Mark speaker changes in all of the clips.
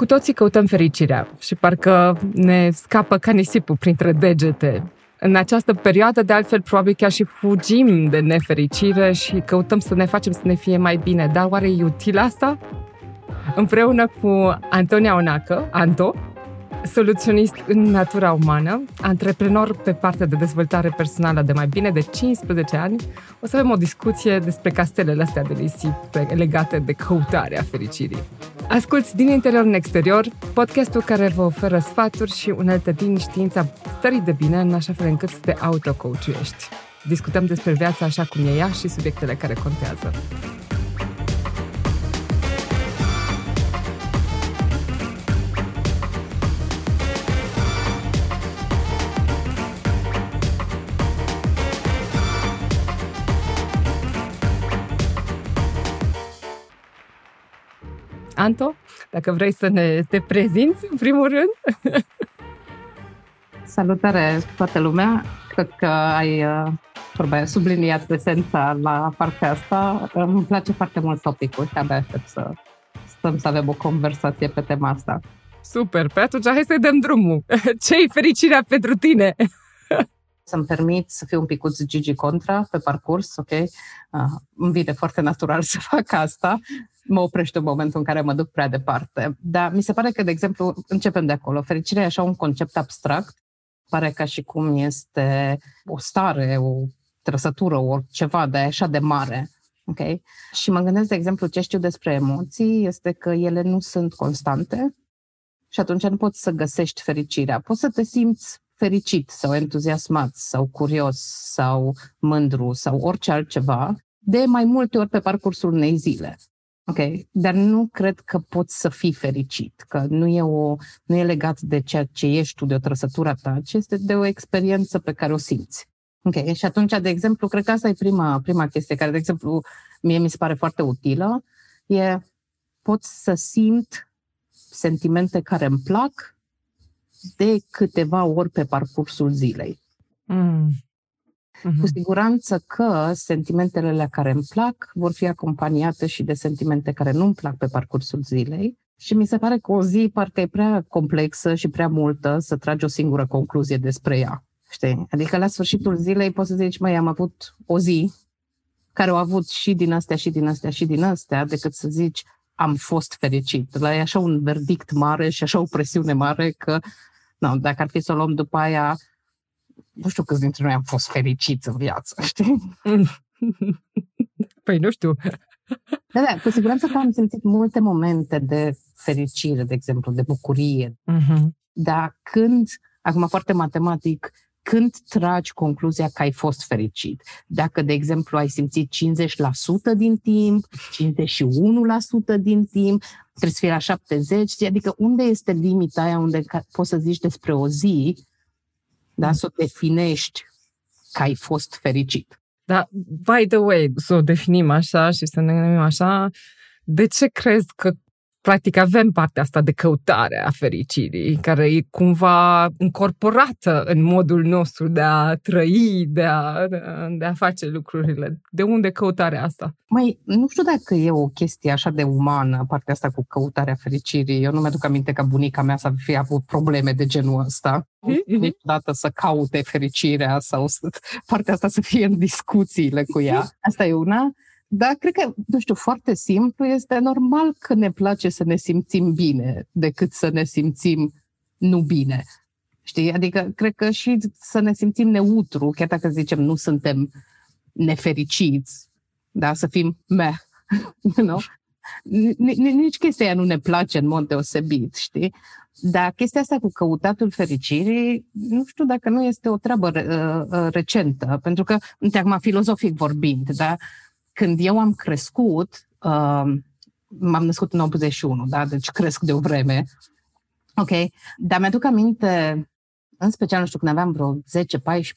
Speaker 1: Cu toții căutăm fericirea și parcă ne scapă ca nisipul printre degete. În această perioadă, de altfel, probabil chiar și fugim de nefericire și căutăm să ne facem să ne fie mai bine. Dar oare e util asta? Împreună cu Antonia Onacă, Anto, soluționist în natura umană, antreprenor pe partea de dezvoltare personală de mai bine de 15 ani, o să avem o discuție despre castelele astea de nisip legate de căutarea fericirii. Asculți din interior în exterior, podcastul care vă oferă sfaturi și unelte din știința stării de bine, în așa fel încât să te autocoachuiești. Discutăm despre viața așa cum e ea și subiectele care contează. Anto, dacă vrei să ne te prezinți în primul rând.
Speaker 2: Salutare toată lumea! Cred că ai vorba, subliniat prezența la partea asta. Îmi place foarte mult topicul și abia aștept să stăm să avem o conversație pe tema asta.
Speaker 1: Super! Pe atunci hai să-i dăm drumul. Ce-i fericirea pentru tine?
Speaker 2: să-mi permit să fiu un picuț Gigi Contra pe parcurs, ok? Uh, îmi vine foarte natural să fac asta mă oprește în momentul în care mă duc prea departe. Dar mi se pare că, de exemplu, începem de acolo. Fericirea e așa un concept abstract, pare ca și cum este o stare, o trăsătură, o ceva de așa de mare. Okay? Și mă gândesc, de exemplu, ce știu despre emoții este că ele nu sunt constante și atunci nu poți să găsești fericirea. Poți să te simți fericit sau entuziasmat sau curios sau mândru sau orice altceva de mai multe ori pe parcursul unei zile. Ok, dar nu cred că poți să fii fericit, că nu e, o, nu e legat de ceea ce ești tu, de o trăsătură ta, ci este de o experiență pe care o simți. Ok, și atunci, de exemplu, cred că asta e prima, prima chestie care, de exemplu, mie mi se pare foarte utilă, e pot să simt sentimente care îmi plac de câteva ori pe parcursul zilei. Mm. Uh-huh. Cu siguranță că sentimentele la care îmi plac vor fi acompaniate și de sentimente care nu îmi plac pe parcursul zilei. Și mi se pare că o zi parcă e prea complexă și prea multă să tragi o singură concluzie despre ea. Știi? Adică la sfârșitul zilei poți să zici, mai am avut o zi care au avut și din astea, și din astea, și din astea, decât să zici, am fost fericit. La e așa un verdict mare și așa o presiune mare că, nu, dacă ar fi să o luăm după aia, nu știu câți dintre noi am fost fericiți în viață, știi?
Speaker 1: Păi nu știu.
Speaker 2: Da, da, cu siguranță că am simțit multe momente de fericire, de exemplu, de bucurie. Uh-huh. Dar când, acum foarte matematic, când tragi concluzia că ai fost fericit? Dacă, de exemplu, ai simțit 50% din timp, 51% din timp, trebuie să fie la 70%, adică unde este limita aia unde poți să zici despre o zi da? să o definești că ai fost fericit.
Speaker 1: Da, by the way, să o definim așa și să ne gândim așa, de ce crezi că practic avem partea asta de căutare a fericirii, care e cumva incorporată în modul nostru de a trăi, de a, de a face lucrurile. De unde căutarea asta?
Speaker 2: Mai, nu știu dacă e o chestie așa de umană, partea asta cu căutarea fericirii. Eu nu mi-aduc aminte că bunica mea să fi avut probleme de genul ăsta. Mm-hmm. Niciodată să caute fericirea sau să, partea asta să fie în discuțiile cu ea. Asta e una. Dar cred că, nu știu, foarte simplu, este normal că ne place să ne simțim bine decât să ne simțim nu bine. Știi? Adică, cred că și să ne simțim neutru, chiar dacă zicem nu suntem nefericiți, da, să fim meh, you know? Nici chestia aia nu ne place în mod deosebit, știi? Dar chestia asta cu căutatul fericirii, nu știu dacă nu este o treabă uh, uh, recentă, pentru că, acum filozofic vorbind, da, când eu am crescut, uh, m-am născut în 81, da? deci cresc de o vreme, ok, dar mi-aduc aminte, în special, nu știu, când aveam vreo 10-14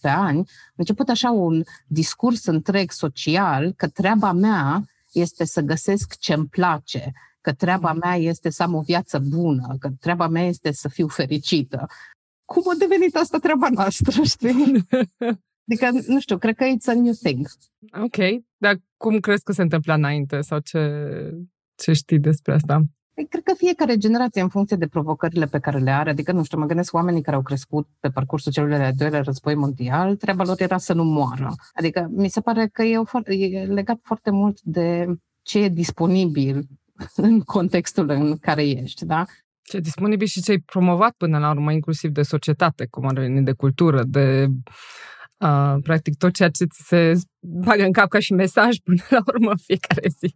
Speaker 2: ani, a început așa un discurs întreg social că treaba mea este să găsesc ce-mi place, că treaba mea este să am o viață bună, că treaba mea este să fiu fericită. Cum a devenit asta treaba noastră, știi? Adică, nu știu, cred că it's a new thing.
Speaker 1: Ok, dar cum crezi că se întâmplă înainte sau ce, ce știi despre asta?
Speaker 2: Păi, cred că fiecare generație, în funcție de provocările pe care le are, adică, nu știu, mă gândesc oamenii care au crescut pe parcursul celui de-al doilea război mondial, treaba lor era să nu moară. Adică, mi se pare că e, o, e legat foarte mult de ce e disponibil în contextul în care ești, da?
Speaker 1: Ce e disponibil și ce ai promovat până la urmă, inclusiv de societate, cum ar veni, de cultură, de uh, practic tot ceea ce ți se bagă în cap ca și mesaj până la urmă fiecare zi.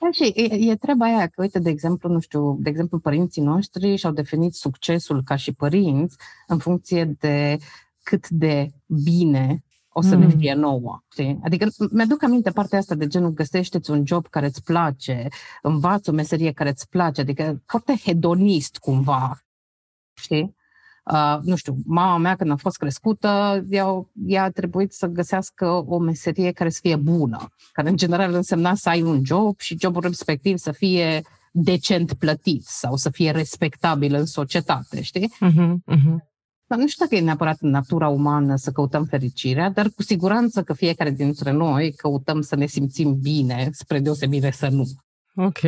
Speaker 2: Da, și e, e treaba aia că, uite, de exemplu, nu știu, de exemplu, părinții noștri și-au definit succesul ca și părinți în funcție de cât de bine o să mm. ne fie nouă. Știi? Adică mi-aduc aminte partea asta de genul găsește-ți un job care îți place, învață o meserie care îți place, adică foarte hedonist cumva. Știi? Uh, nu știu, mama mea când a fost crescută, ea, ea a trebuit să găsească o meserie care să fie bună, care în general însemna să ai un job și jobul respectiv să fie decent plătit sau să fie respectabil în societate, știi? Uh-huh, uh-huh. Dar nu știu dacă e neapărat în natura umană să căutăm fericirea, dar cu siguranță că fiecare dintre noi căutăm să ne simțim bine, spre deosebire să nu.
Speaker 1: Ok.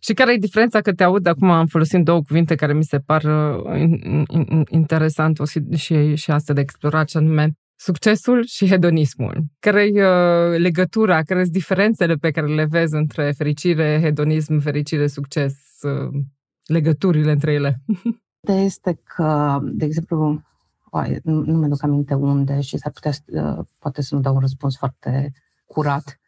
Speaker 1: Și care e diferența că te aud acum am folosit două cuvinte care mi se par uh, interesant și, și astea de explorat, ce anume succesul și hedonismul. Care e uh, legătura, care sunt diferențele pe care le vezi între fericire, hedonism, fericire, succes, uh, legăturile între ele?
Speaker 2: Este că, de exemplu, nu, nu mi-aduc aminte unde și s-ar putea, poate să nu dau un răspuns foarte curat,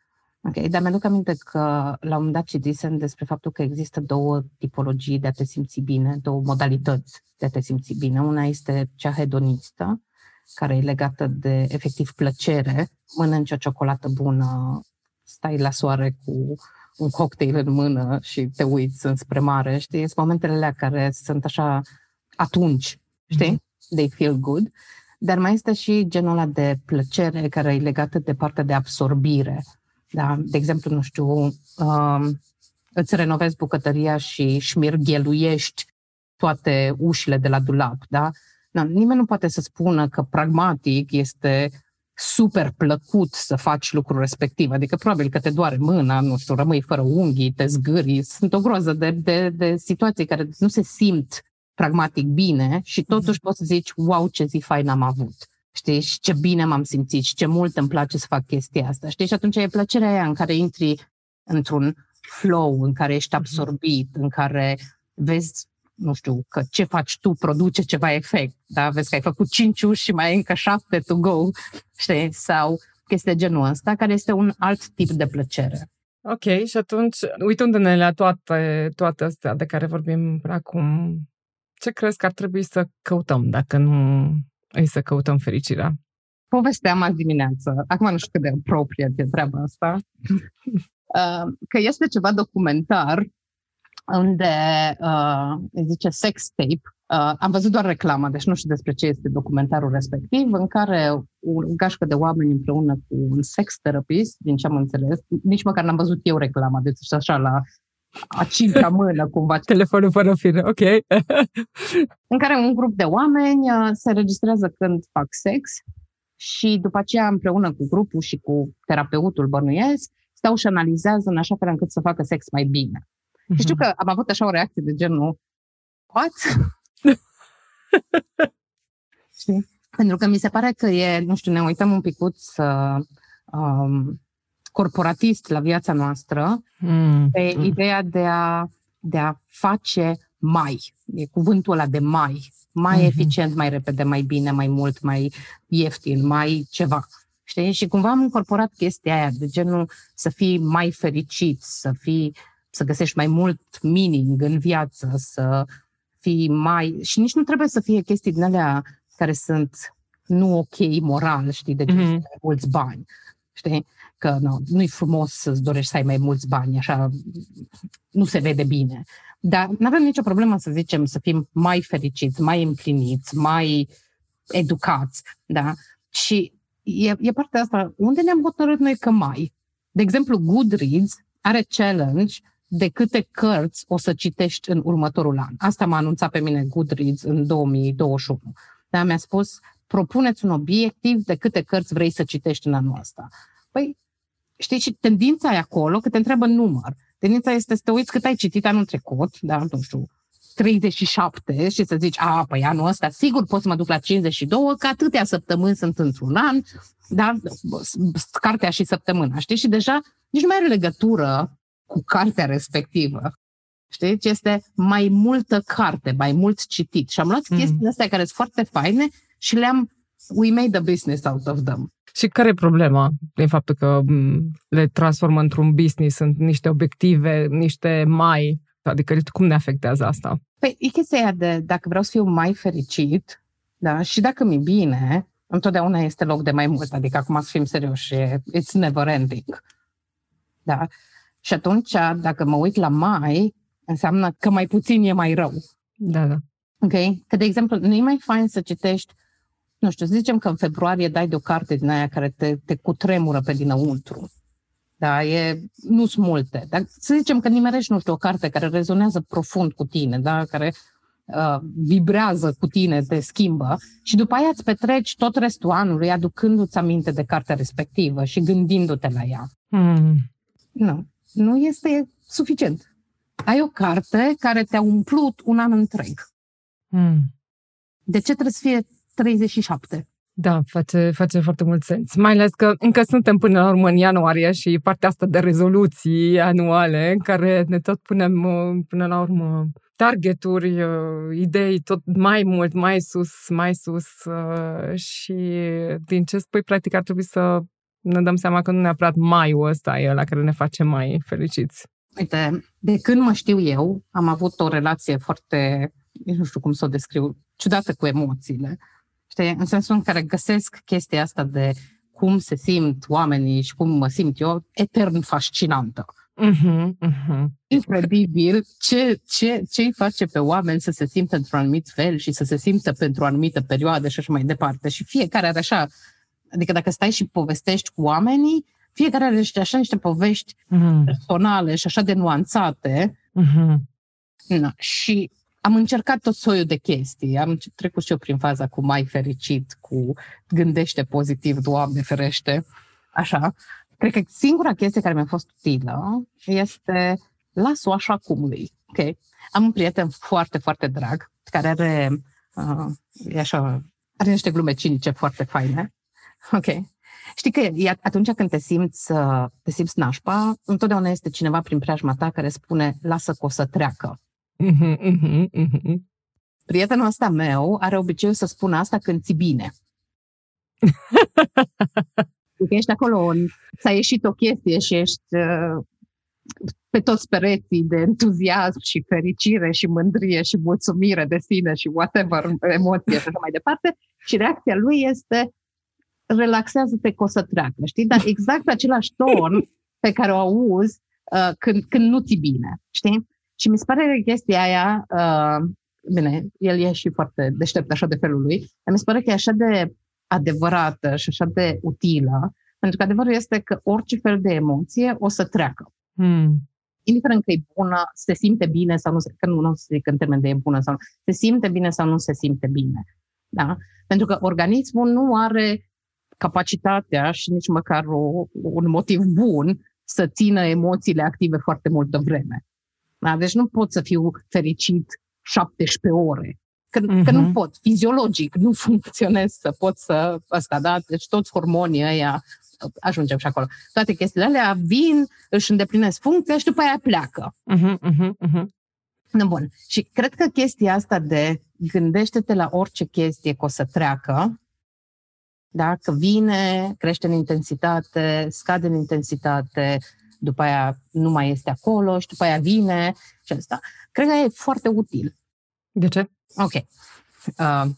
Speaker 2: Ok, dar mi-aduc aminte că la un moment dat citisem despre faptul că există două tipologii de a te simți bine, două modalități de a te simți bine. Una este cea hedonistă, care e legată de efectiv plăcere, mănânci o ciocolată bună, stai la soare cu un cocktail în mână și te uiți înspre mare, știi? Sunt momentele alea care sunt așa atunci, știi? Mm-hmm. They feel good. Dar mai este și genul ăla de plăcere care e legată de partea de absorbire da? De exemplu, nu știu, um, îți renovezi bucătăria și șmirgheluiești toate ușile de la dulap, da? da? Nimeni nu poate să spună că pragmatic este super plăcut să faci lucrul respectiv. Adică probabil că te doare mâna, nu știu, rămâi fără unghii, te zgâri. Sunt o groză de, de, de situații care nu se simt pragmatic bine și totuși poți să zici, wow, ce zi fain am avut știi, și ce bine m-am simțit și ce mult îmi place să fac chestia asta, știi, și atunci e plăcerea aia în care intri într-un flow, în care ești mhm. absorbit, în care vezi, nu știu, că ce faci tu produce ceva efect, da? Vezi că ai făcut cinci uși și mai ai încă șapte to go, știi, sau chestia genul ăsta, care este un alt tip de plăcere.
Speaker 1: Ok, și atunci, uitându-ne la toate, toate astea de care vorbim acum, ce crezi că ar trebui să căutăm dacă nu e să căutăm fericirea.
Speaker 2: Povesteam azi dimineață, acum nu știu cât de appropriate e treaba asta, uh, că este ceva documentar unde uh, zice sex tape. Uh, am văzut doar reclama, deci nu știu despre ce este documentarul respectiv, în care o gașcă de oameni împreună cu un sex therapist, din ce am înțeles, nici măcar n-am văzut eu reclama, deci așa la a cincea mână, cumva.
Speaker 1: Telefonul fără fir, ok.
Speaker 2: în care un grup de oameni uh, se registrează când fac sex și după aceea împreună cu grupul și cu terapeutul bănuiesc, stau și analizează în așa fel încât să facă sex mai bine. Mm-hmm. Și știu că am avut așa o reacție de genul What? Pentru că mi se pare că e, nu știu, ne uităm un picuț uh, um, corporatist la viața noastră, mm. pe mm. ideea de a, de a face mai, e cuvântul ăla de mai, mai mm-hmm. eficient, mai repede, mai bine, mai mult, mai ieftin, mai ceva. Știi? Și cumva am incorporat chestia aia, de genul să fii mai fericit, să fii, să găsești mai mult meaning în viață, să fii mai... Și nici nu trebuie să fie chestii din alea care sunt nu ok moral, știi, de mm-hmm. mulți bani. Știi? Că nu, nu-i frumos să-ți dorești să ai mai mulți bani, așa nu se vede bine. Dar nu avem nicio problemă să zicem să fim mai fericiți, mai împliniți, mai educați, da? Și e, e partea asta, unde ne-am hotărât noi că mai? De exemplu, Goodreads are challenge de câte cărți o să citești în următorul an. Asta m-a anunțat pe mine Goodreads în 2021. Dar mi-a spus, propuneți un obiectiv de câte cărți vrei să citești în anul ăsta. Păi, știi, și tendința e acolo că te întreabă număr. Tendința este să te uiți cât ai citit anul trecut, da, nu știu, 37 și să zici, a, păi anul ăsta sigur pot să mă duc la 52, că atâtea săptămâni sunt într-un an, da, cartea și săptămâna, știi? Și deja nici nu mai are legătură cu cartea respectivă. Știi? Ce este mai multă carte, mai mult citit. Și am luat mm. chestiile astea care sunt foarte faine și le-am we made a business out of them.
Speaker 1: Și care e problema din faptul că le transformă într-un business, sunt niște obiective, niște mai Adică cum ne afectează asta?
Speaker 2: Păi e chestia aia de dacă vreau să fiu mai fericit, da, și dacă mi-e bine, întotdeauna este loc de mai mult. Adică acum să fim serioși, it's never ending. Da? Și atunci, dacă mă uit la mai, înseamnă că mai puțin e mai rău.
Speaker 1: Da, da.
Speaker 2: Ok? Că, de exemplu, nu e mai fain să citești, nu știu, să zicem că în februarie dai de o carte din aia care te, te cutremură pe dinăuntru. Da, e, nu sunt multe. Dar să zicem că nimerești, nu știu, o carte care rezonează profund cu tine, da, care uh, vibrează cu tine, te schimbă și după aia îți petreci tot restul anului aducându-ți aminte de cartea respectivă și gândindu-te la ea. Mm. Nu, nu este suficient. Ai o carte care te-a umplut un an întreg. Mm. De ce trebuie să fie 37?
Speaker 1: Da, face, face foarte mult sens. Mai ales că încă suntem până la urmă în ianuarie și partea asta de rezoluții anuale în care ne tot punem uh, până la urmă targeturi, uh, idei tot mai mult, mai sus, mai sus uh, și din ce spui, practic ar trebui să ne dăm seama că nu neapărat maiul ăsta e la care ne face mai fericiți.
Speaker 2: Uite, de când mă știu eu, am avut o relație foarte, nu știu cum să o descriu, ciudată cu emoțiile. Știi? În sensul în care găsesc chestia asta de cum se simt oamenii și cum mă simt eu, etern fascinantă. Uh-huh, uh-huh. Incredibil ce, ce, ce îi face pe oameni să se simtă într-un anumit fel și să se simtă pentru o anumită perioadă și așa mai departe. Și fiecare are așa, adică dacă stai și povestești cu oamenii, fiecare are așa niște povești uh-huh. personale și așa de nuanțate. Uh-huh. Na, și am încercat tot soiul de chestii. Am trecut și eu prin faza cu mai fericit, cu gândește pozitiv, Doamne ferește. Așa. Cred că singura chestie care mi-a fost utilă este las-o așa cum îi. Okay? Am un prieten foarte, foarte drag, care are, uh, e așa, are niște glume cinice foarte faine. Ok. Știi că atunci când te simți, uh, te simți nașpa, întotdeauna este cineva prin preajma ta care spune lasă că o să treacă. Uh-huh, uh-huh, uh-huh. Prietenul ăsta meu are obiceiul să spună asta când ți bine. Că ești acolo, ți-a ieșit o chestie și ești uh, pe toți pereții de entuziasm și fericire și mândrie și mulțumire de sine și whatever emoție și așa mai departe și reacția lui este relaxează-te că o să treacă, știi? Dar exact același ton pe care o auzi uh, când, când nu ți bine, știi? Și mi se pare că chestia aia, uh, bine, el e și foarte deștept așa de felul lui, dar mi se pare că e așa de adevărată și așa de utilă, pentru că adevărul este că orice fel de emoție o să treacă. Hmm. Indiferent că e bună, se simte bine sau nu, că nu, nu se zic în termen de e bună sau nu, se simte bine sau nu se simte bine. Da? Pentru că organismul nu are capacitatea și nici măcar o, un motiv bun să țină emoțiile active foarte multă vreme. Da? Deci nu pot să fiu fericit 17 ore. Că, uh-huh. că nu mhm. pot, fiziologic, nu funcționez să pot să... Asta, da? Deci toți hormonii ăia, ajungem și acolo. Toate chestiile alea vin, își îndeplinesc funcția și după aia pleacă. Uh-huh, uh-huh, uh-huh. Bun. Și cred că chestia asta de gândește-te la orice chestie că o să treacă, da? că vine, crește în intensitate, scade în intensitate, după aia nu mai este acolo și după aia vine și asta. Cred că e foarte util.
Speaker 1: De ce?
Speaker 2: Ok. Uh,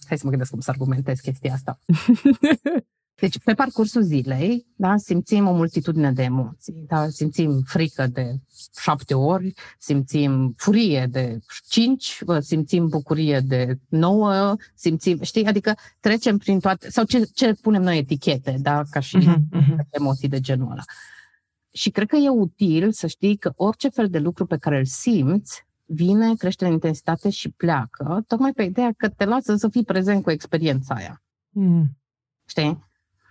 Speaker 2: hai să mă gândesc cum să argumentez chestia asta. Deci, pe parcursul zilei, da, simțim o multitudine de emoții. Da? Simțim frică de șapte ori, simțim furie de cinci, simțim bucurie de nouă, simțim, știi, adică trecem prin toate, sau ce, ce punem noi etichete, da, ca și uh-huh, uh-huh. emoții de genul ăla. Și cred că e util să știi că orice fel de lucru pe care îl simți vine, crește în intensitate și pleacă, tocmai pe ideea că te lasă să fii prezent cu experiența aia. Mm. Știi?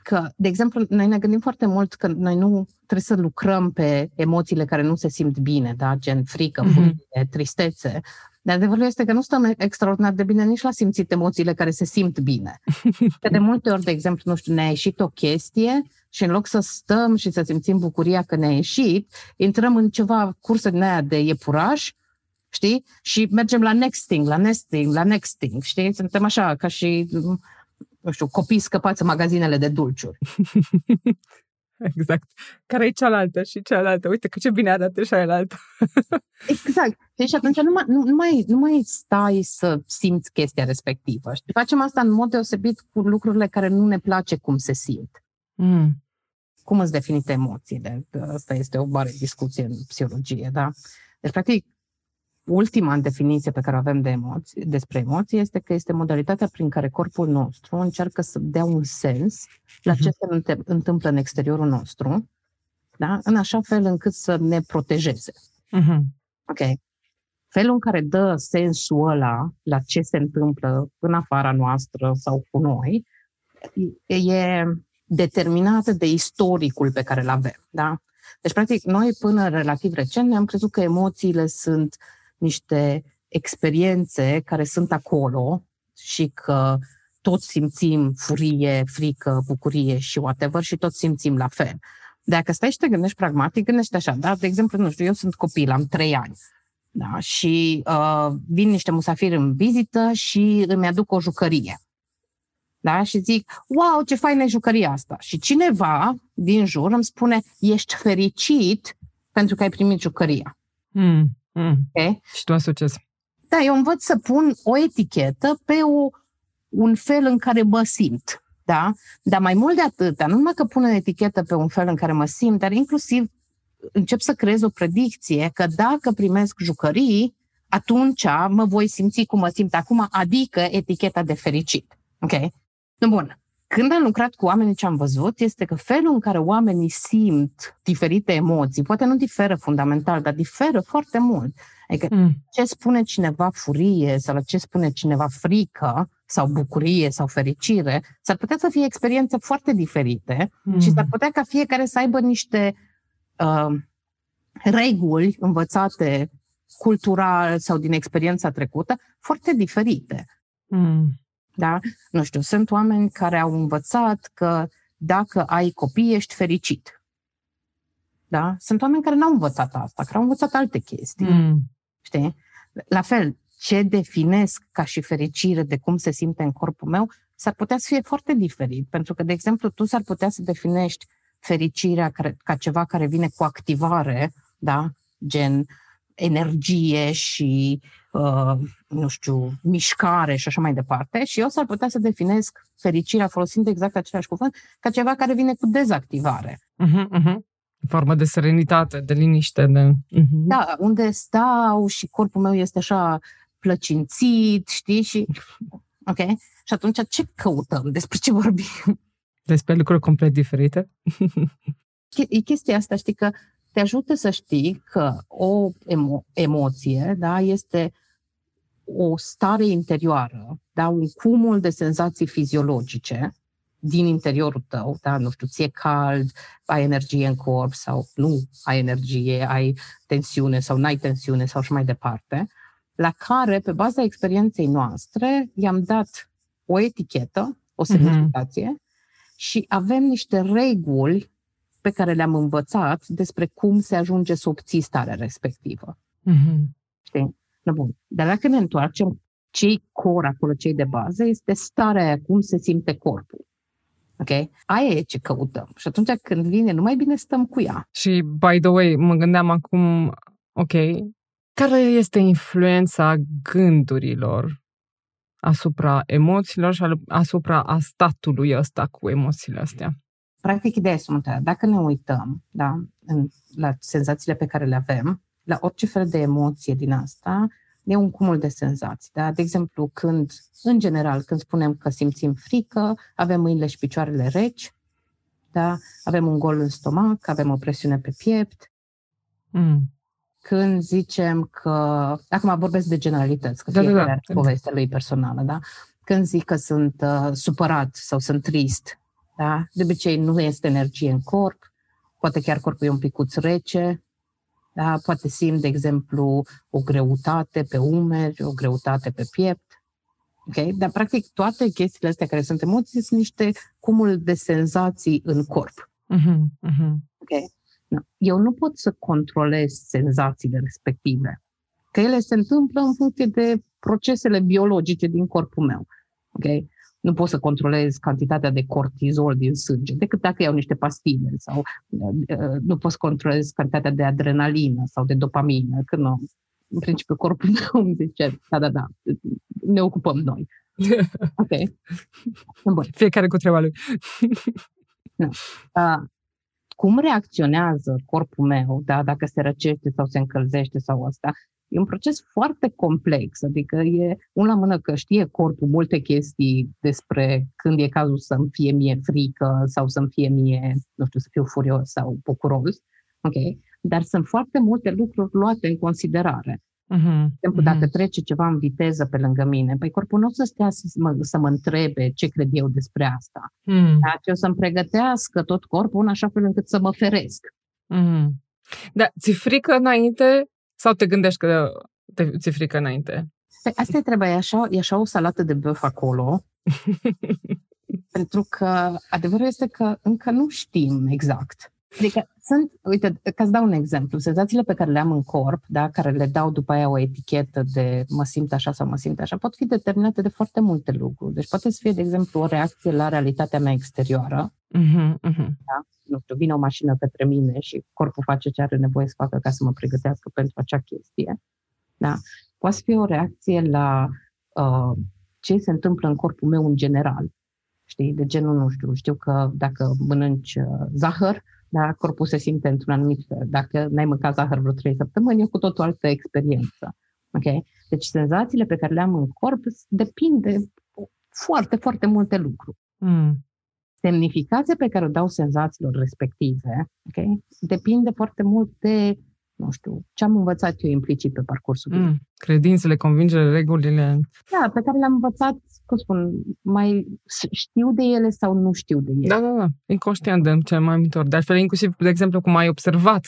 Speaker 2: că, de exemplu, noi ne gândim foarte mult că noi nu trebuie să lucrăm pe emoțiile care nu se simt bine, da? gen frică, mm-hmm. furie, tristețe, dar adevărul este că nu stăm extraordinar de bine nici la simțit emoțiile care se simt bine. Că de multe ori, de exemplu, nu știu, ne-a ieșit o chestie și în loc să stăm și să simțim bucuria că ne-a ieșit, intrăm în ceva cursă din aia de iepuraș, știi? Și mergem la next thing, la next thing, la next thing, știi? Suntem așa, ca și, nu știu, copii scăpați în magazinele de dulciuri.
Speaker 1: Exact. Care e cealaltă și cealaltă? Uite că ce bine arată și aia altă.
Speaker 2: exact. Și atunci nu mai, nu, nu, mai, nu mai stai să simți chestia respectivă. Și facem asta în mod deosebit cu lucrurile care nu ne place cum se simt. Mm. Cum îți definite emoțiile? Asta este o mare discuție în psihologie, da? Deci, practic, ultima definiție pe care o avem de emoții, despre emoții este că este modalitatea prin care corpul nostru încearcă să dea un sens la ce mhm. se întâmplă în exteriorul nostru, da? în așa fel încât să ne protejeze. Uh-huh. Ok. Felul în care dă sensul ăla la ce se întâmplă în afara noastră sau cu noi e determinată de istoricul pe care îl avem. Da? Deci, practic, noi până relativ recent ne-am crezut că emoțiile sunt uh, niște experiențe care sunt acolo și că toți simțim furie, frică, bucurie și whatever și toți simțim la fel. Dacă stai și te gândești pragmatic, gândește așa, da? De exemplu, nu știu, eu sunt copil, am trei ani. Da? Și uh, vin niște musafiri în vizită și îmi aduc o jucărie. Da? Și zic, wow, ce faină e jucăria asta. Și cineva din jur îmi spune, ești fericit pentru că ai primit jucăria. Mm.
Speaker 1: Mm. Okay? Și tu asociezi.
Speaker 2: Da, eu învăț să pun o etichetă pe o, un fel în care mă simt. Da? Dar mai mult de atât, nu numai că pun o etichetă pe un fel în care mă simt, dar inclusiv încep să creez o predicție că dacă primesc jucării, atunci mă voi simți cum mă simt acum, adică eticheta de fericit. Ok? Bun. Când am lucrat cu oamenii ce am văzut, este că felul în care oamenii simt diferite emoții, poate nu diferă fundamental, dar diferă foarte mult. Adică mm. ce spune cineva furie sau ce spune cineva frică sau bucurie sau fericire, s-ar putea să fie experiențe foarte diferite mm. și s-ar putea ca fiecare să aibă niște uh, reguli învățate cultural sau din experiența trecută foarte diferite. Mm. Da? Nu știu, sunt oameni care au învățat că dacă ai copii, ești fericit. Da? Sunt oameni care n-au învățat asta, care au învățat alte chestii. Mm. Știi? La fel, ce definesc ca și fericire de cum se simte în corpul meu, s-ar putea să fie foarte diferit. Pentru că, de exemplu, tu s-ar putea să definești fericirea ca ceva care vine cu activare, da? gen energie și, uh, nu știu, mișcare și așa mai departe. Și eu s-ar putea să definesc fericirea folosind exact același cuvânt ca ceva care vine cu dezactivare. Uh-huh,
Speaker 1: uh-huh. Formă de serenitate, de liniște. De... Uh-huh.
Speaker 2: Da, unde stau și corpul meu este așa plăcințit, știi? Și, ok? Și atunci ce căutăm? Despre ce vorbim?
Speaker 1: Despre lucruri complet diferite?
Speaker 2: e chestia asta, știi, că te ajută să știi că o emo- emoție da, este o stare interioară, da, un cumul de senzații fiziologice din interiorul tău, da, nu știu, ție cald, ai energie în corp sau nu ai energie, ai tensiune sau n-ai tensiune sau și mai departe, la care, pe baza experienței noastre, i-am dat o etichetă, o mhm. semnificație uh-huh. și avem niște reguli pe care le-am învățat despre cum se ajunge să obții starea respectivă. Mm-hmm. Știi? No, bun. Dar dacă ne întoarcem, cei core acolo, cei de bază, este starea aia, cum se simte corpul. Ok? Aia e ce căutăm. Și atunci când vine, nu mai bine stăm cu ea.
Speaker 1: Și, by the way, mă gândeam acum, ok, care este influența gândurilor asupra emoțiilor și asupra a statului ăsta cu emoțiile astea?
Speaker 2: Practic, ideea este următoarea. Dacă ne uităm da, în, la senzațiile pe care le avem, la orice fel de emoție din asta, e un cumul de senzații. Da? De exemplu, când, în general, când spunem că simțim frică, avem mâinile și picioarele reci, da? avem un gol în stomac, avem o presiune pe piept. Mm. Când zicem că, acum vorbesc de generalități, că da, fiecare da, da. are povestea lui personală, da? când zic că sunt uh, supărat sau sunt trist, Da? De obicei nu este energie în corp, poate chiar corpul e un picuț rece, da? poate simt, de exemplu, o greutate pe umeri, o greutate pe piept. Okay? Dar, practic, toate chestiile astea care sunt emoții sunt niște cumul de senzații în corp. Uh-huh, uh-huh. Okay? No. Eu nu pot să controlez senzațiile respective, că ele se întâmplă în funcție de procesele biologice din corpul meu. Okay? Nu pot să controlez cantitatea de cortizol din sânge, decât dacă iau niște pastile sau uh, nu pot să controlez cantitatea de adrenalină sau de dopamină, că nu. În principiu, corpul meu îmi zice, da, da, da, ne ocupăm noi. Ok.
Speaker 1: Bun. Fiecare cu treaba lui.
Speaker 2: no. uh, cum reacționează corpul meu, da, dacă se răcește sau se încălzește sau asta, E un proces foarte complex, adică e un la mână că știe corpul multe chestii despre când e cazul să-mi fie mie frică sau să-mi fie mie, nu știu, să fiu furios sau bucuros, ok? Dar sunt foarte multe lucruri luate în considerare. Uh-huh, de exemplu, uh-huh. dacă trece ceva în viteză pe lângă mine, păi corpul nu o să stea să mă, să mă întrebe ce cred eu despre asta. Uh-huh. Dar o să-mi pregătească tot corpul în așa fel încât să mă feresc.
Speaker 1: Uh-huh. Da, ți frică înainte sau te gândești că te, ți-e frică înainte?
Speaker 2: Păi asta e treaba, e așa, e așa o salată de băf acolo. pentru că adevărul este că încă nu știm exact. Adică sunt, uite, ca să dau un exemplu, senzațiile pe care le am în corp, da, care le dau după aia o etichetă de mă simt așa sau mă simt așa, pot fi determinate de foarte multe lucruri. Deci poate să fie, de exemplu, o reacție la realitatea mea exterioară. Uh-huh, uh-huh. Da? Nu știu, vine o mașină către mine și corpul face ce are nevoie să facă ca să mă pregătească pentru acea chestie. Da? Poate să fie o reacție la uh, ce se întâmplă în corpul meu în general. Știi, de genul, nu știu, știu că dacă mănânci uh, zahăr, da, corpul se simte într-un anumit fel. Dacă n-ai mâncat zahăr vreo trei săptămâni, e cu tot o altă experiență. Okay? Deci senzațiile pe care le am în corp depind de foarte, foarte multe lucruri. Mm. Semnificația pe care o dau senzațiilor respective okay, depinde foarte mult de nu știu, ce am învățat eu implicit pe parcursul mm,
Speaker 1: Credințele, convingerile, regulile.
Speaker 2: Da, pe care le-am învățat, cum spun, mai știu de ele sau nu știu de ele.
Speaker 1: Da, da, da, inconștient de cel mai multe ori. De altfel, inclusiv, de exemplu, cum ai observat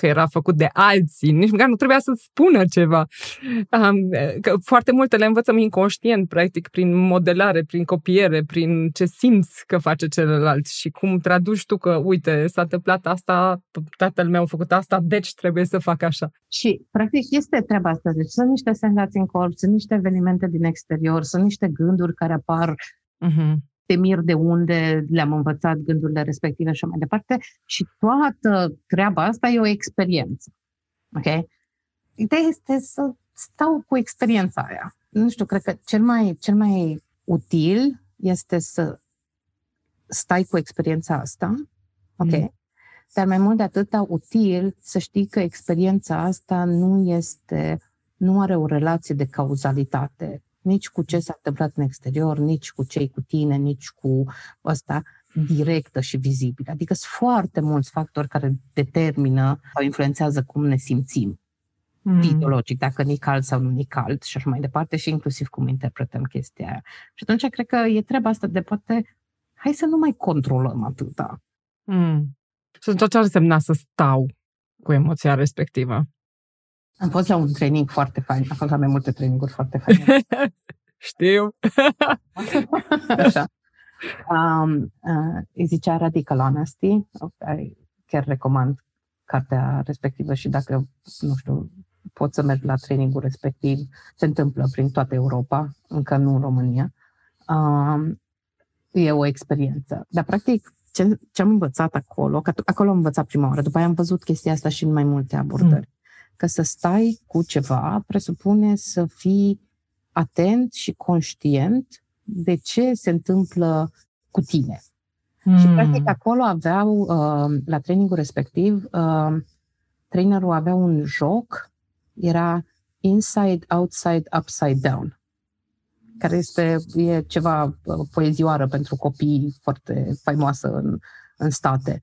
Speaker 1: că era făcut de alții, nici măcar nu trebuia să spună ceva. Că foarte multe le învățăm inconștient, practic, prin modelare, prin copiere, prin ce simți că face celălalt și cum traduci tu că, uite, s-a întâmplat asta, tatăl meu a făcut asta, deci trebuie să fac așa.
Speaker 2: Și, practic, este treaba asta. Deci sunt niște senzații în corp, sunt niște evenimente din exterior, sunt niște gânduri care apar uh-huh te mir de unde le-am învățat gândurile respective și mai departe. Și toată treaba asta e o experiență. Ok? Ideea este să stau cu experiența aia. Nu știu, cred că cel mai, cel mai util este să stai cu experiența asta. Ok? Mm. Dar mai mult de atât, util să știi că experiența asta nu este, nu are o relație de cauzalitate nici cu ce s-a întâmplat în exterior, nici cu cei cu tine, nici cu ăsta directă și vizibilă. Adică sunt foarte mulți factori care determină sau influențează cum ne simțim mm. ideologic, dacă ni cald sau nu ni cald și așa mai departe și inclusiv cum interpretăm chestia aia. Și atunci cred că e treaba asta de poate hai să nu mai controlăm atâta.
Speaker 1: Mm. Și tot ce ar însemna să stau cu emoția respectivă?
Speaker 2: Am fost la un training foarte fain. Am fost la mai multe traininguri foarte faine.
Speaker 1: Știu.
Speaker 2: Așa. Um, uh, îi zicea Radical Honesty. Chiar recomand cartea respectivă și dacă, nu știu, poți să mergi la trainingul respectiv, se întâmplă prin toată Europa, încă nu în România. Um, e o experiență. Dar, practic, ce, ce am învățat acolo, că acolo am învățat prima oară, după aia am văzut chestia asta și în mai multe abordări. Mm că să stai cu ceva presupune să fii atent și conștient de ce se întâmplă cu tine. Mm. Și, practic, acolo aveau, uh, la trainingul respectiv, uh, trainerul avea un joc, era inside, outside, upside down, care este e ceva uh, poezioară pentru copii foarte faimoasă în, în state.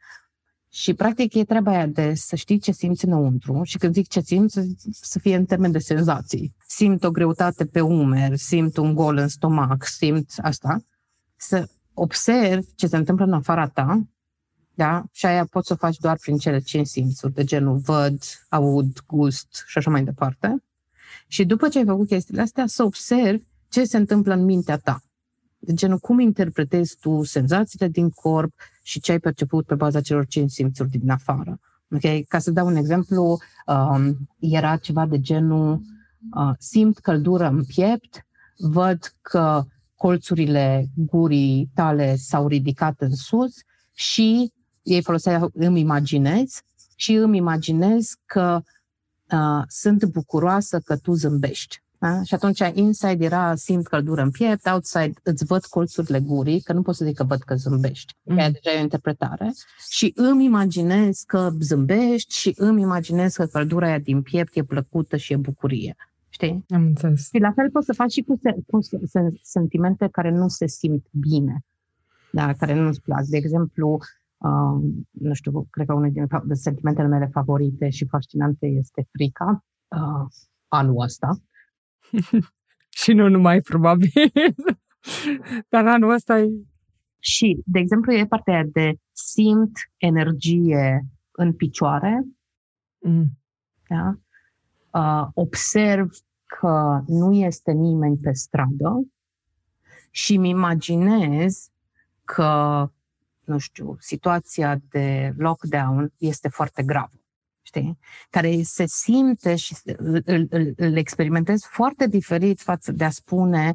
Speaker 2: Și, practic, e treaba aia de să știi ce simți înăuntru și când zic ce simți, să fie în termen de senzații. Simt o greutate pe umeri, simt un gol în stomac, simt asta. Să observi ce se întâmplă în afara ta, da? Și aia poți să o faci doar prin cele cinci simțuri, de genul văd, aud, gust și așa mai departe. Și după ce ai făcut chestiile astea, să observi ce se întâmplă în mintea ta. De genul cum interpretezi tu senzațiile din corp și ce ai perceput pe baza celor cinci simțuri din afară. Okay? Ca să dau un exemplu, um, era ceva de genul uh, simt căldură în piept, văd că colțurile gurii tale s-au ridicat în sus și ei folosea îmi imaginez și îmi imaginez că uh, sunt bucuroasă că tu zâmbești. Da? Și atunci inside era simt căldură în piept, outside îți văd colțurile gurii, că nu pot să zic că văd că zâmbești. Mm. E deja e o interpretare. Și îmi imaginez că zâmbești și îmi imaginez că căldura aia din piept e plăcută și e bucurie. Știi?
Speaker 1: Am înțeles.
Speaker 2: Și la fel poți să faci și cu, se, cu se, se, sentimente care nu se simt bine, da, care nu-ți plac. De exemplu, uh, nu știu, cred că unul din sentimentele mele favorite și fascinante este frica. Uh, anul ăsta.
Speaker 1: și nu numai, probabil. Dar anul ăsta e...
Speaker 2: Și, de exemplu, e partea de simt energie în picioare. Mm. Da? Uh, observ că nu este nimeni pe stradă și îmi imaginez că, nu știu, situația de lockdown este foarte gravă știi? Care se simte și îl, îl, îl experimentez foarte diferit față de a spune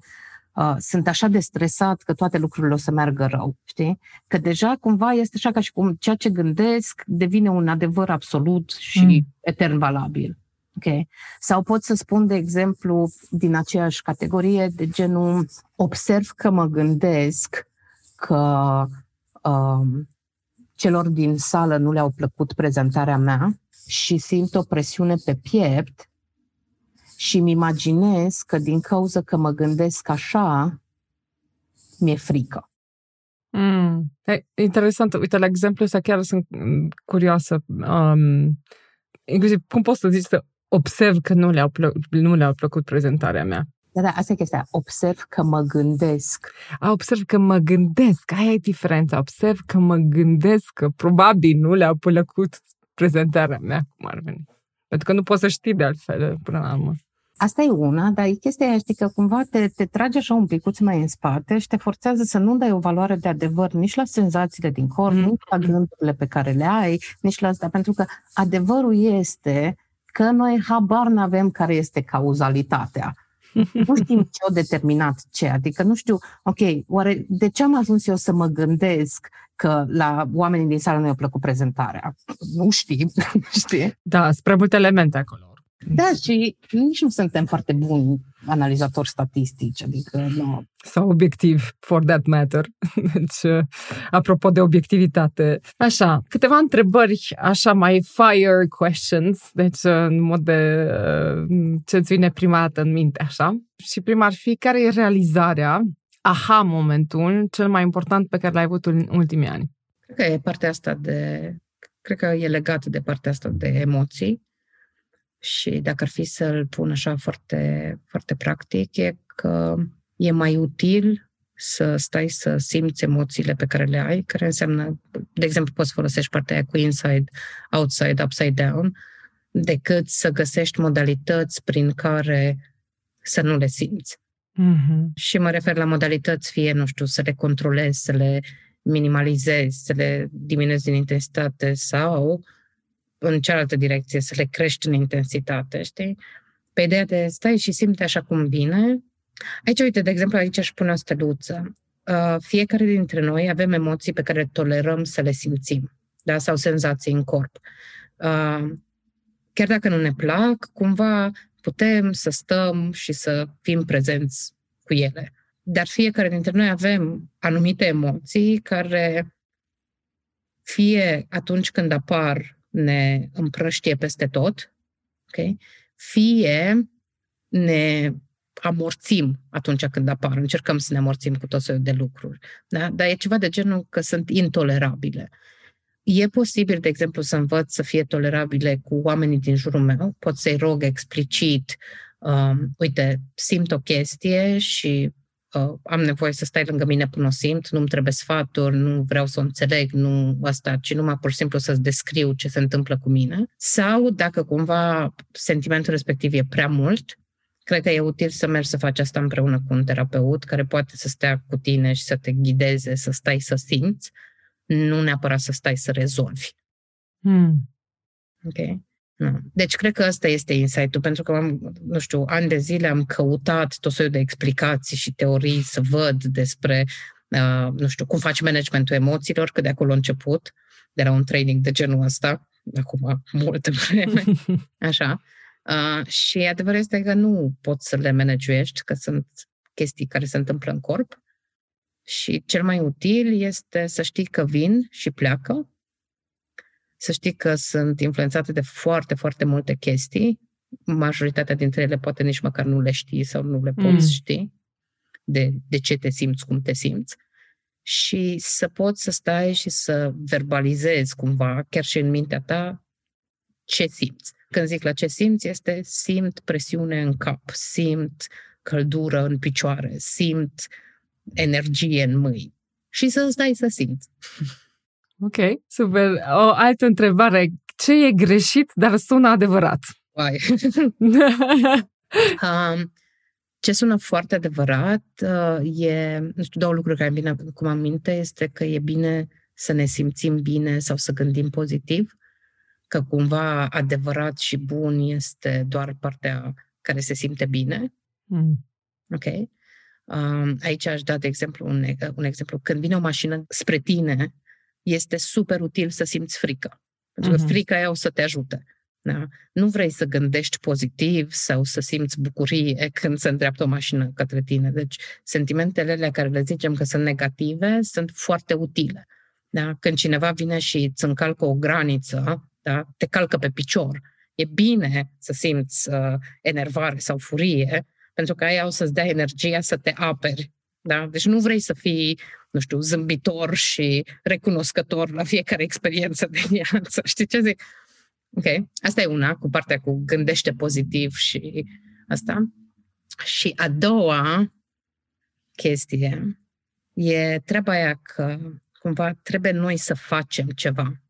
Speaker 2: uh, sunt așa de stresat că toate lucrurile o să meargă rău, știi? Că deja cumva este așa ca și cum ceea ce gândesc devine un adevăr absolut și mm. etern valabil. Okay. Sau pot să spun, de exemplu, din aceeași categorie, de genul, observ că mă gândesc că um, celor din sală nu le-au plăcut prezentarea mea și simt o presiune pe piept și îmi imaginez că din cauza că mă gândesc așa, mi-e frică.
Speaker 1: Mm. E, interesant. Uite, la exemplu ăsta chiar sunt curioasă. Um, inclusiv, cum poți să zici să observ că nu le-au, plă- nu le-au plăcut prezentarea mea?
Speaker 2: Da, da, asta e chestia. Observ că mă gândesc.
Speaker 1: A, observ că mă gândesc. Aia e diferența. Observ că mă gândesc că probabil nu le-au plăcut prezentarea mea, cum ar veni. Pentru că nu poți să știi de altfel până la urmă.
Speaker 2: Asta e una, dar e chestia aia, știi, că cumva te, te trage așa un picuț mai în spate și te forțează să nu dai o valoare de adevăr nici la senzațiile din corp, mm. nici la gândurile pe care le ai, nici la asta. Pentru că adevărul este că noi habar nu avem care este cauzalitatea. Nu știm ce a determinat ce. Adică nu știu, ok, oare de ce am ajuns eu să mă gândesc că la oamenii din sală nu i-a plăcut prezentarea? Nu știi, știi?
Speaker 1: Da, spre multe elemente acolo.
Speaker 2: Da, și nici nu suntem foarte buni analizatori statistici, adică nu.
Speaker 1: Sau obiectiv, for that matter. Deci, uh, apropo de obiectivitate. Așa, câteva întrebări, așa mai fire questions, deci uh, în mod de uh, ce-ți vine prima dată în minte, așa. Și prima ar fi, care e realizarea, aha momentul cel mai important pe care l-ai avut în ultimii ani?
Speaker 2: Cred că e partea asta de, cred că e legat de partea asta de emoții și dacă ar fi să-l pun așa foarte, foarte practic, e că e mai util să stai să simți emoțiile pe care le ai, care înseamnă, de exemplu, poți folosești partea aia cu inside, outside, upside down, decât să găsești modalități prin care să nu le simți. Mm-hmm. Și mă refer la modalități, fie, nu știu, să le controlezi, să le minimalizezi, să le diminuezi din intensitate sau uh, în cealaltă direcție, să le crești în intensitate, știi? Pe ideea de stai și simte așa cum vine. Aici, uite, de exemplu, aici aș pune o steluță. Uh, fiecare dintre noi avem emoții pe care tolerăm să le simțim, da? sau senzații în corp. Uh, chiar dacă nu ne plac, cumva putem să stăm și să fim prezenți cu ele. Dar fiecare dintre noi avem anumite emoții care, fie atunci când apar ne împrăștie peste tot, okay? fie ne amorțim atunci când apar, încercăm să ne amorțim cu tot felul de lucruri. Da? Dar e ceva de genul că sunt intolerabile. E posibil, de exemplu, să învăț să fie tolerabile cu oamenii din jurul meu, pot să-i rog explicit, um, uite, simt o chestie și uh, am nevoie să stai lângă mine până o simt, nu-mi trebuie sfaturi, nu vreau să o înțeleg, nu asta, ci numai pur și simplu să-ți descriu ce se întâmplă cu mine. Sau dacă cumva sentimentul respectiv e prea mult, cred că e util să mergi să faci asta împreună cu un terapeut care poate să stea cu tine și să te ghideze, să stai să simți, nu neapărat să stai să rezolvi.
Speaker 1: Hmm.
Speaker 2: Ok? Nu. Deci cred că ăsta este insight-ul, pentru că am, nu știu, ani de zile am căutat tot soiul de explicații și teorii să văd despre, uh, nu știu, cum faci managementul emoțiilor, că de acolo a început, de la un training de genul ăsta, acum multă vreme, așa. Uh, și adevărul este că nu poți să le managești, că sunt chestii care se întâmplă în corp. Și cel mai util este să știi că vin și pleacă să știi că sunt influențate de foarte, foarte multe chestii. Majoritatea dintre ele poate nici măcar nu le știi sau nu le poți mm. ști de, de ce te simți, cum te simți. Și să poți să stai și să verbalizezi cumva, chiar și în mintea ta, ce simți. Când zic la ce simți, este simt presiune în cap, simt căldură în picioare, simt energie în mâini. Și să stai să simți.
Speaker 1: Ok, super. O altă întrebare. Ce e greșit, dar sună adevărat?
Speaker 2: Uai. um, ce sună foarte adevărat uh, e, nu știu, două lucruri care îmi vin acum aminte, este că e bine să ne simțim bine sau să gândim pozitiv, că cumva adevărat și bun este doar partea care se simte bine. Mm. Ok? Um, aici aș da, de exemplu, un, un exemplu. Când vine o mașină spre tine, este super util să simți frică. Pentru că uh-huh. frica aia o să te ajute. Da? Nu vrei să gândești pozitiv sau să simți bucurie când se îndreaptă o mașină către tine. Deci, sentimentele alea care le zicem că sunt negative sunt foarte utile. Da? Când cineva vine și îți încalcă o graniță, da? te calcă pe picior, e bine să simți uh, enervare sau furie, pentru că aia o să-ți dea energia să te aperi. Da? Deci nu vrei să fii nu știu, zâmbitor și recunoscător la fiecare experiență de viață. Știi ce zic? Ok, asta e una, cu partea cu gândește pozitiv și asta. Și a doua chestie e treaba aia că cumva trebuie noi să facem ceva.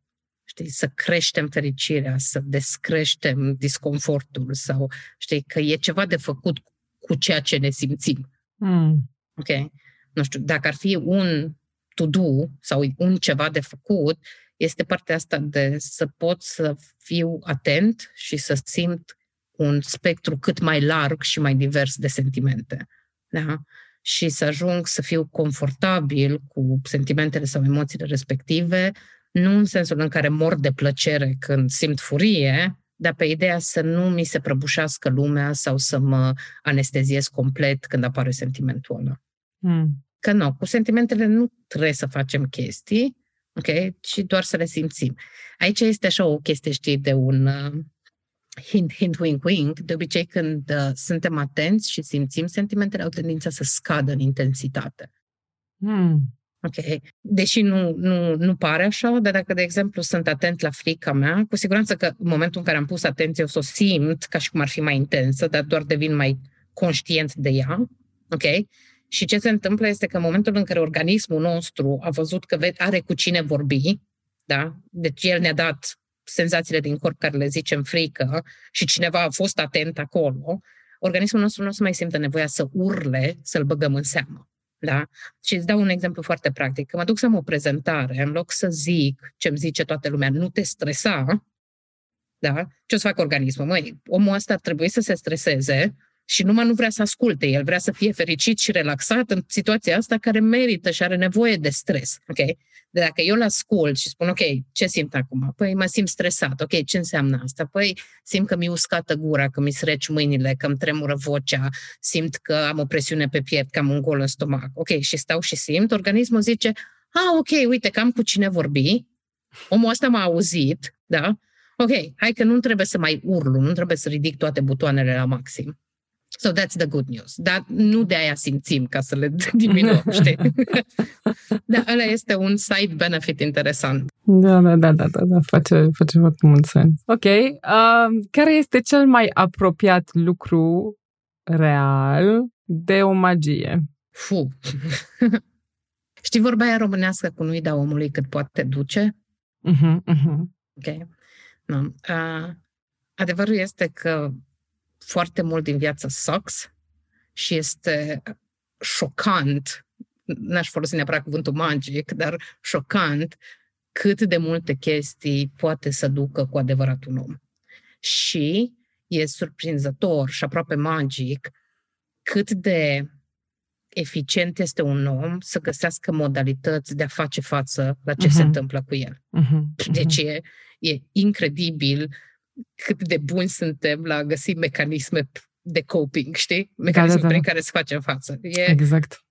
Speaker 2: Știi, să creștem fericirea, să descreștem disconfortul sau, știi, că e ceva de făcut cu ceea ce ne simțim. Mm. Ok? Nu știu, dacă ar fi un to-do sau un ceva de făcut, este partea asta de să pot să fiu atent și să simt un spectru cât mai larg și mai divers de sentimente. Da? Și să ajung să fiu confortabil cu sentimentele sau emoțiile respective, nu în sensul în care mor de plăcere când simt furie, dar pe ideea să nu mi se prăbușească lumea sau să mă anesteziez complet când apare sentimentul ăla. Mm. Că nu, cu sentimentele nu trebuie să facem chestii, ok? Ci doar să le simțim. Aici este așa o chestie, știi, de un uh, hint, hint, wink, wink. De obicei, când uh, suntem atenți și simțim sentimentele, au tendința să scadă în intensitate. Hmm. Ok. Deși nu, nu, nu pare așa, dar dacă, de exemplu, sunt atent la frica mea, cu siguranță că în momentul în care am pus atenție, o să o simt ca și cum ar fi mai intensă, dar doar devin mai conștient de ea. Ok? Și ce se întâmplă este că în momentul în care organismul nostru a văzut că are cu cine vorbi, da? deci el ne-a dat senzațiile din corp care le zicem frică și cineva a fost atent acolo, organismul nostru nu o să mai simtă nevoia să urle, să-l băgăm în seamă. Da? Și îți dau un exemplu foarte practic. Când mă duc să am o prezentare, în loc să zic ce îmi zice toată lumea, nu te stresa, da? ce o să fac organismul? Măi, omul ăsta ar trebui să se streseze și numai nu vrea să asculte, el vrea să fie fericit și relaxat în situația asta care merită și are nevoie de stres. Ok? De dacă eu îl ascult și spun, ok, ce simt acum? Păi mă simt stresat. Ok, ce înseamnă asta? Păi simt că mi uscată gura, că mi sreci mâinile, că îmi tremură vocea, simt că am o presiune pe piept, că am un gol în stomac. Ok, și stau și simt, organismul zice, ah, ok, uite că am cu cine vorbi, omul ăsta m-a auzit, da? Ok, hai că nu trebuie să mai urlu, nu trebuie să ridic toate butoanele la maxim. So that's the good news. Dar nu de aia simțim ca să le diminuăm, știi? Dar ăla este un side benefit interesant.
Speaker 1: Da, da, da, da, da, da. Face, face foarte mult sens. Ok. Uh, care este cel mai apropiat lucru real de o magie?
Speaker 2: fu. Știi vorba aia românească cu nu-i da omului cât poate duce?
Speaker 1: Uh-huh, uh-huh.
Speaker 2: Ok. No. Uh, adevărul este că foarte mult din viață sucks și este șocant, n-aș folosi neapărat cuvântul magic, dar șocant cât de multe chestii poate să ducă cu adevărat un om. Și e surprinzător și aproape magic cât de eficient este un om să găsească modalități de a face față la ce uh-huh. se mhm. întâmplă cu el. Uh-huh. Deci e, e incredibil cât de buni suntem la a găsi mecanisme de coping, știi? Mecanisme da, da, da. prin care să facem față. E,
Speaker 1: exact.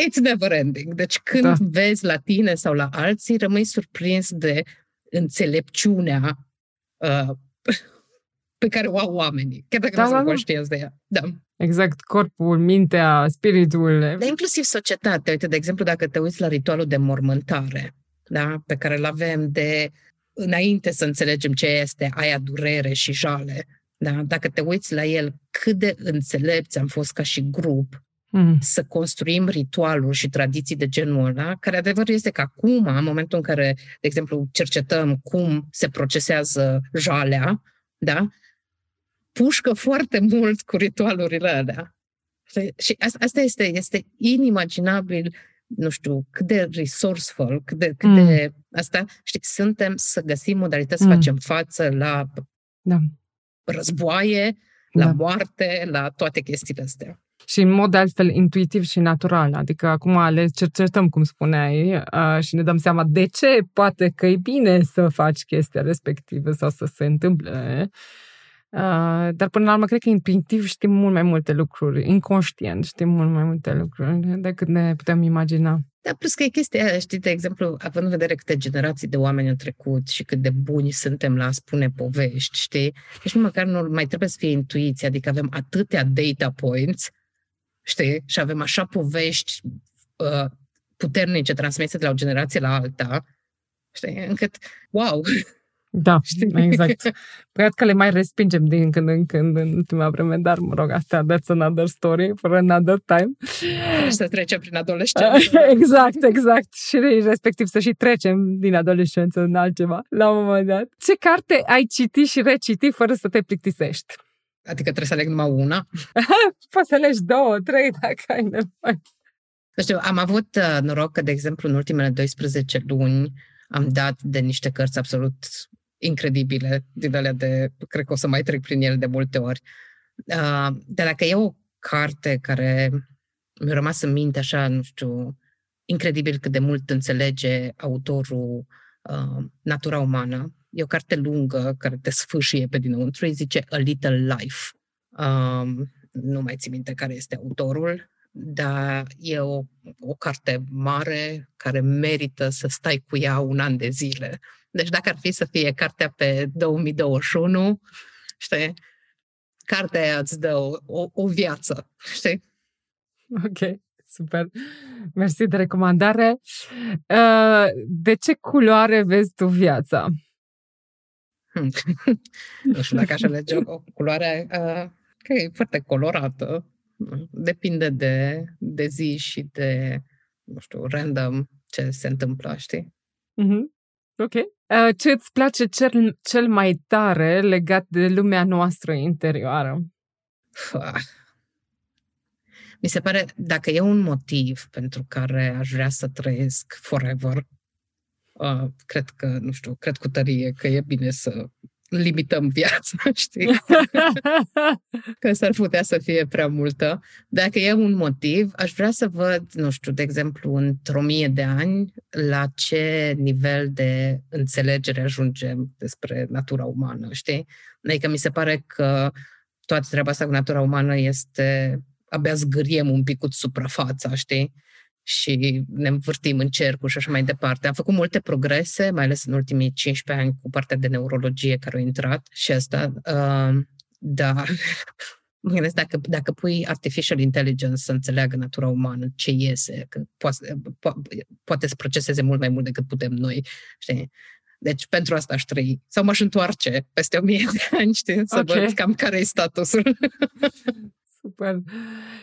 Speaker 2: It's never ending. Deci când da. vezi la tine sau la alții, rămâi surprins de înțelepciunea uh, pe care o au oamenii, chiar dacă da, nu sunt da, da. conștienți de ea. Da.
Speaker 1: Exact, corpul, mintea, spiritul.
Speaker 2: Dar inclusiv societatea. Uite, de exemplu, dacă te uiți la ritualul de mormântare, da? pe care îl avem de înainte să înțelegem ce este aia durere și jale, da? dacă te uiți la el, cât de înțelepți am fost ca și grup mm. să construim ritualuri și tradiții de genul ăla, care adevărul este că acum, în momentul în care, de exemplu, cercetăm cum se procesează jalea, da? pușcă foarte mult cu ritualurile alea. Și asta este, este inimaginabil, nu știu, cât de resourceful, cât de, cât mm. de asta, știi, suntem să găsim modalități mm. să facem față la da. războaie, la da. moarte, la toate chestiile astea.
Speaker 1: Și în mod altfel intuitiv și natural. Adică acum le cercetăm, cum spuneai, uh, și ne dăm seama de ce poate că e bine să faci chestia respectivă sau să se întâmple Uh, dar până la urmă, cred că intuitiv știm mult mai multe lucruri, inconștient știm mult mai multe lucruri decât ne putem imagina.
Speaker 2: Da, plus că e chestia aia, știi, de exemplu, având în vedere câte generații de oameni au trecut și cât de buni suntem la a spune povești, știi? Deci nu măcar nu mai trebuie să fie intuiție, adică avem atâtea data points, știi? Și avem așa povești uh, puternice transmise de la o generație la alta, știi? Încât, wow,
Speaker 1: Da, exact. Cred că le mai respingem din când în când în ultima vreme, dar, mă rog, asta that's another story for another time.
Speaker 2: Să trecem prin adolescență.
Speaker 1: exact, exact. Și respectiv să și trecem din adolescență în altceva, la un moment dat. Ce carte ai citit și recitit fără să te plictisești?
Speaker 2: Adică trebuie să aleg numai una?
Speaker 1: Poți să alegi două, trei, dacă ai nevoie.
Speaker 2: Nu știu, am avut uh, noroc că, de exemplu, în ultimele 12 luni am dat de niște cărți absolut incredibile, din alea de, cred că o să mai trec prin ele de multe ori. Uh, dar dacă e o carte care mi-a rămas în minte așa, nu știu, incredibil cât de mult înțelege autorul uh, natura umană. E o carte lungă care te sfâșie pe dinăuntru, îi zice A Little Life. Um, nu mai țin minte care este autorul, dar e o, o carte mare care merită să stai cu ea un an de zile. Deci dacă ar fi să fie cartea pe 2021, știi, cartea aia îți dă o, o, o viață, știi?
Speaker 1: Ok, super. Mersi de recomandare. Uh, de ce culoare vezi tu viața?
Speaker 2: Hmm. nu știu dacă aș alege o culoare uh, că e foarte colorată. Depinde de, de zi și de, nu știu, random ce se întâmplă, știi?
Speaker 1: Mm-hmm. Ok. Uh, ce îți place cel, cel mai tare legat de lumea noastră interioară?
Speaker 2: Mi se pare, dacă e un motiv pentru care aș vrea să trăiesc forever, uh, cred că, nu știu, cred cu tărie că e bine să limităm viața, știi? că s-ar putea să fie prea multă. Dacă e un motiv, aș vrea să văd, nu știu, de exemplu, într-o mie de ani, la ce nivel de înțelegere ajungem despre natura umană, știi? Adică mi se pare că toată treaba asta cu natura umană este abia zgâriem un pic cu suprafața, știi? Și ne învârtim în cercuri și așa mai departe. Am făcut multe progrese, mai ales în ultimii 15 ani cu partea de neurologie care a intrat și asta, uh, da, mă gândesc dacă, dacă pui artificial intelligence să înțeleagă natura umană, ce iese, că poate, po- poate să proceseze mult mai mult decât putem noi, știi? Deci pentru asta aș trăi. Sau m-aș întoarce peste o mie de ani, știi, să okay. văd cam care e statusul.
Speaker 1: Super.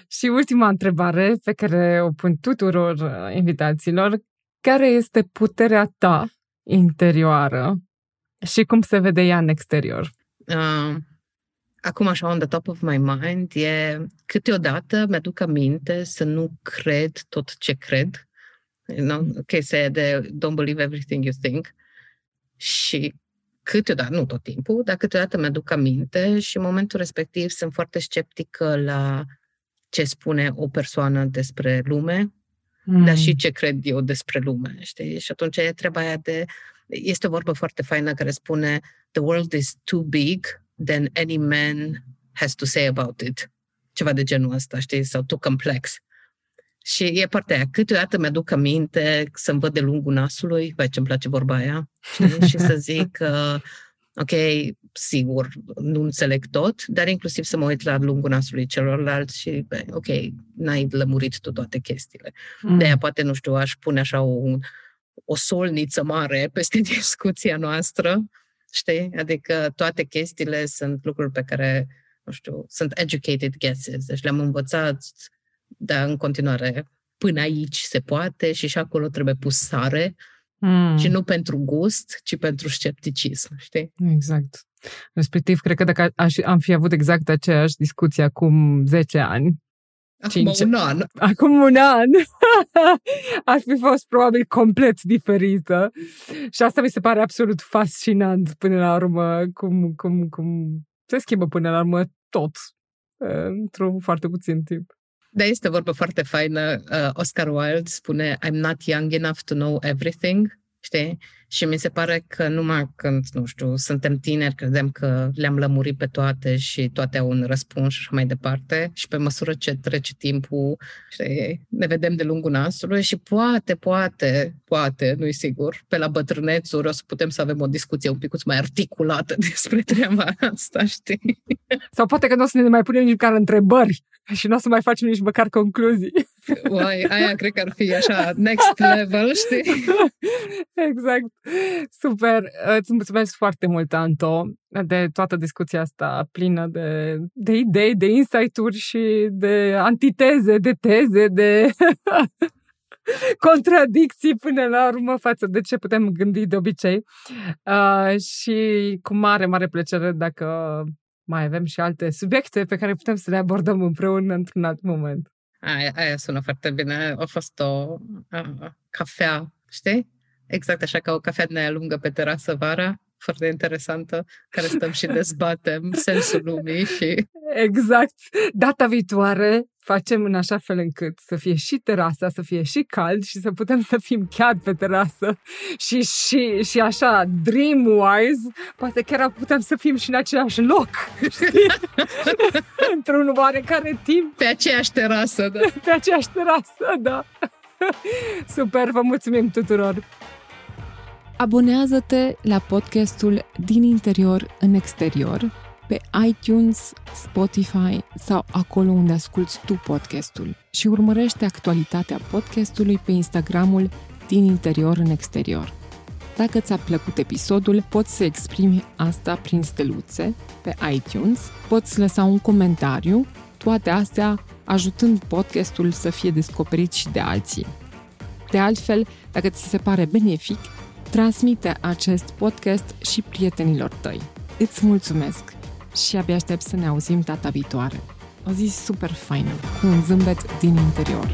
Speaker 1: Și ultima întrebare pe care o pun tuturor uh, invitațiilor. Care este puterea ta interioară și cum se vede ea în exterior? Uh,
Speaker 2: acum așa on the top of my mind e câteodată mi-aduc aminte să nu cred tot ce cred. You know, chestia de don't believe everything you think. Și câteodată, nu tot timpul, dar câteodată mi-aduc aminte și în momentul respectiv sunt foarte sceptică la ce spune o persoană despre lume, mm. dar și ce cred eu despre lume, știi? Și atunci e treaba aia de... Este o vorbă foarte faină care spune The world is too big than any man has to say about it. Ceva de genul ăsta, știi? Sau too complex. Și e partea aia. Câteodată mi-aduc aminte să-mi văd de lungul nasului, vai ce-mi place vorba aia, știi? și să zic că, ok, sigur, nu înțeleg tot, dar inclusiv să mă uit la lungul nasului celorlalți și, bă, ok, n-ai lămurit tu toate chestiile. Mm. De-aia poate, nu știu, aș pune așa o, o solniță mare peste discuția noastră, știi? Adică toate chestiile sunt lucruri pe care, nu știu, sunt educated guesses, deci le-am învățat dar în continuare până aici se poate și și acolo trebuie pus sare mm. și nu pentru gust, ci pentru scepticism, știi?
Speaker 1: Exact. Respectiv, cred că dacă aș, am fi avut exact aceeași discuție acum 10 ani,
Speaker 2: Acum 5, un an.
Speaker 1: Acum un an aș fi fost probabil complet diferită. Și asta mi se pare absolut fascinant până la urmă, cum, cum, cum se schimbă până la urmă tot într-un foarte puțin timp.
Speaker 2: Da, este vorba foarte faină. Uh, Oscar Wilde spune I'm not young enough to know everything, știi? Și mi se pare că numai când, nu știu, suntem tineri, credem că le-am lămurit pe toate și toate au un răspuns și așa mai departe. Și pe măsură ce trece timpul, știi, ne vedem de lungul nasului și poate, poate, poate, nu-i sigur, pe la bătrânețuri o să putem să avem o discuție un pic mai articulată despre treaba asta, știi?
Speaker 1: Sau poate că nu o să ne mai punem nici măcar întrebări și nu o să mai facem nici măcar concluzii.
Speaker 2: Uai, aia cred că ar fi așa next level, știi?
Speaker 1: Exact. Super. Îți mulțumesc foarte mult, Anto, de toată discuția asta plină de, de idei, de insight-uri și de antiteze, de teze, de contradicții până la urmă față de ce putem gândi de obicei. Uh, și cu mare, mare plăcere dacă mai avem și alte subiecte pe care putem să le abordăm împreună într-un alt moment.
Speaker 2: Aia, aia sună foarte bine. A fost o a, cafea, știi? Exact așa ca o cafea din aia lungă pe terasă vara, foarte interesantă, care stăm și dezbatem sensul lumii și...
Speaker 1: Exact. Data viitoare facem în așa fel încât să fie și terasa, să fie și cald și să putem să fim chiar pe terasă și, și, și așa, dream-wise, poate chiar putem să fim și în același loc, știi? Într-un oarecare timp.
Speaker 2: Pe aceeași terasă, da.
Speaker 1: Pe aceeași terasă, da. Super, vă mulțumim tuturor! Abonează-te la podcastul Din interior în exterior pe iTunes, Spotify sau acolo unde asculti tu podcastul și urmărește actualitatea podcastului pe Instagramul Din interior în exterior. Dacă ți-a plăcut episodul, poți să exprimi asta prin steluțe pe iTunes, poți lăsa un comentariu, toate astea ajutând podcastul să fie descoperit și de alții. De altfel, dacă ți se pare benefic, transmite acest podcast și prietenilor tăi. Îți mulțumesc și abia aștept să ne auzim data viitoare. O zi super faină, cu un zâmbet din interior.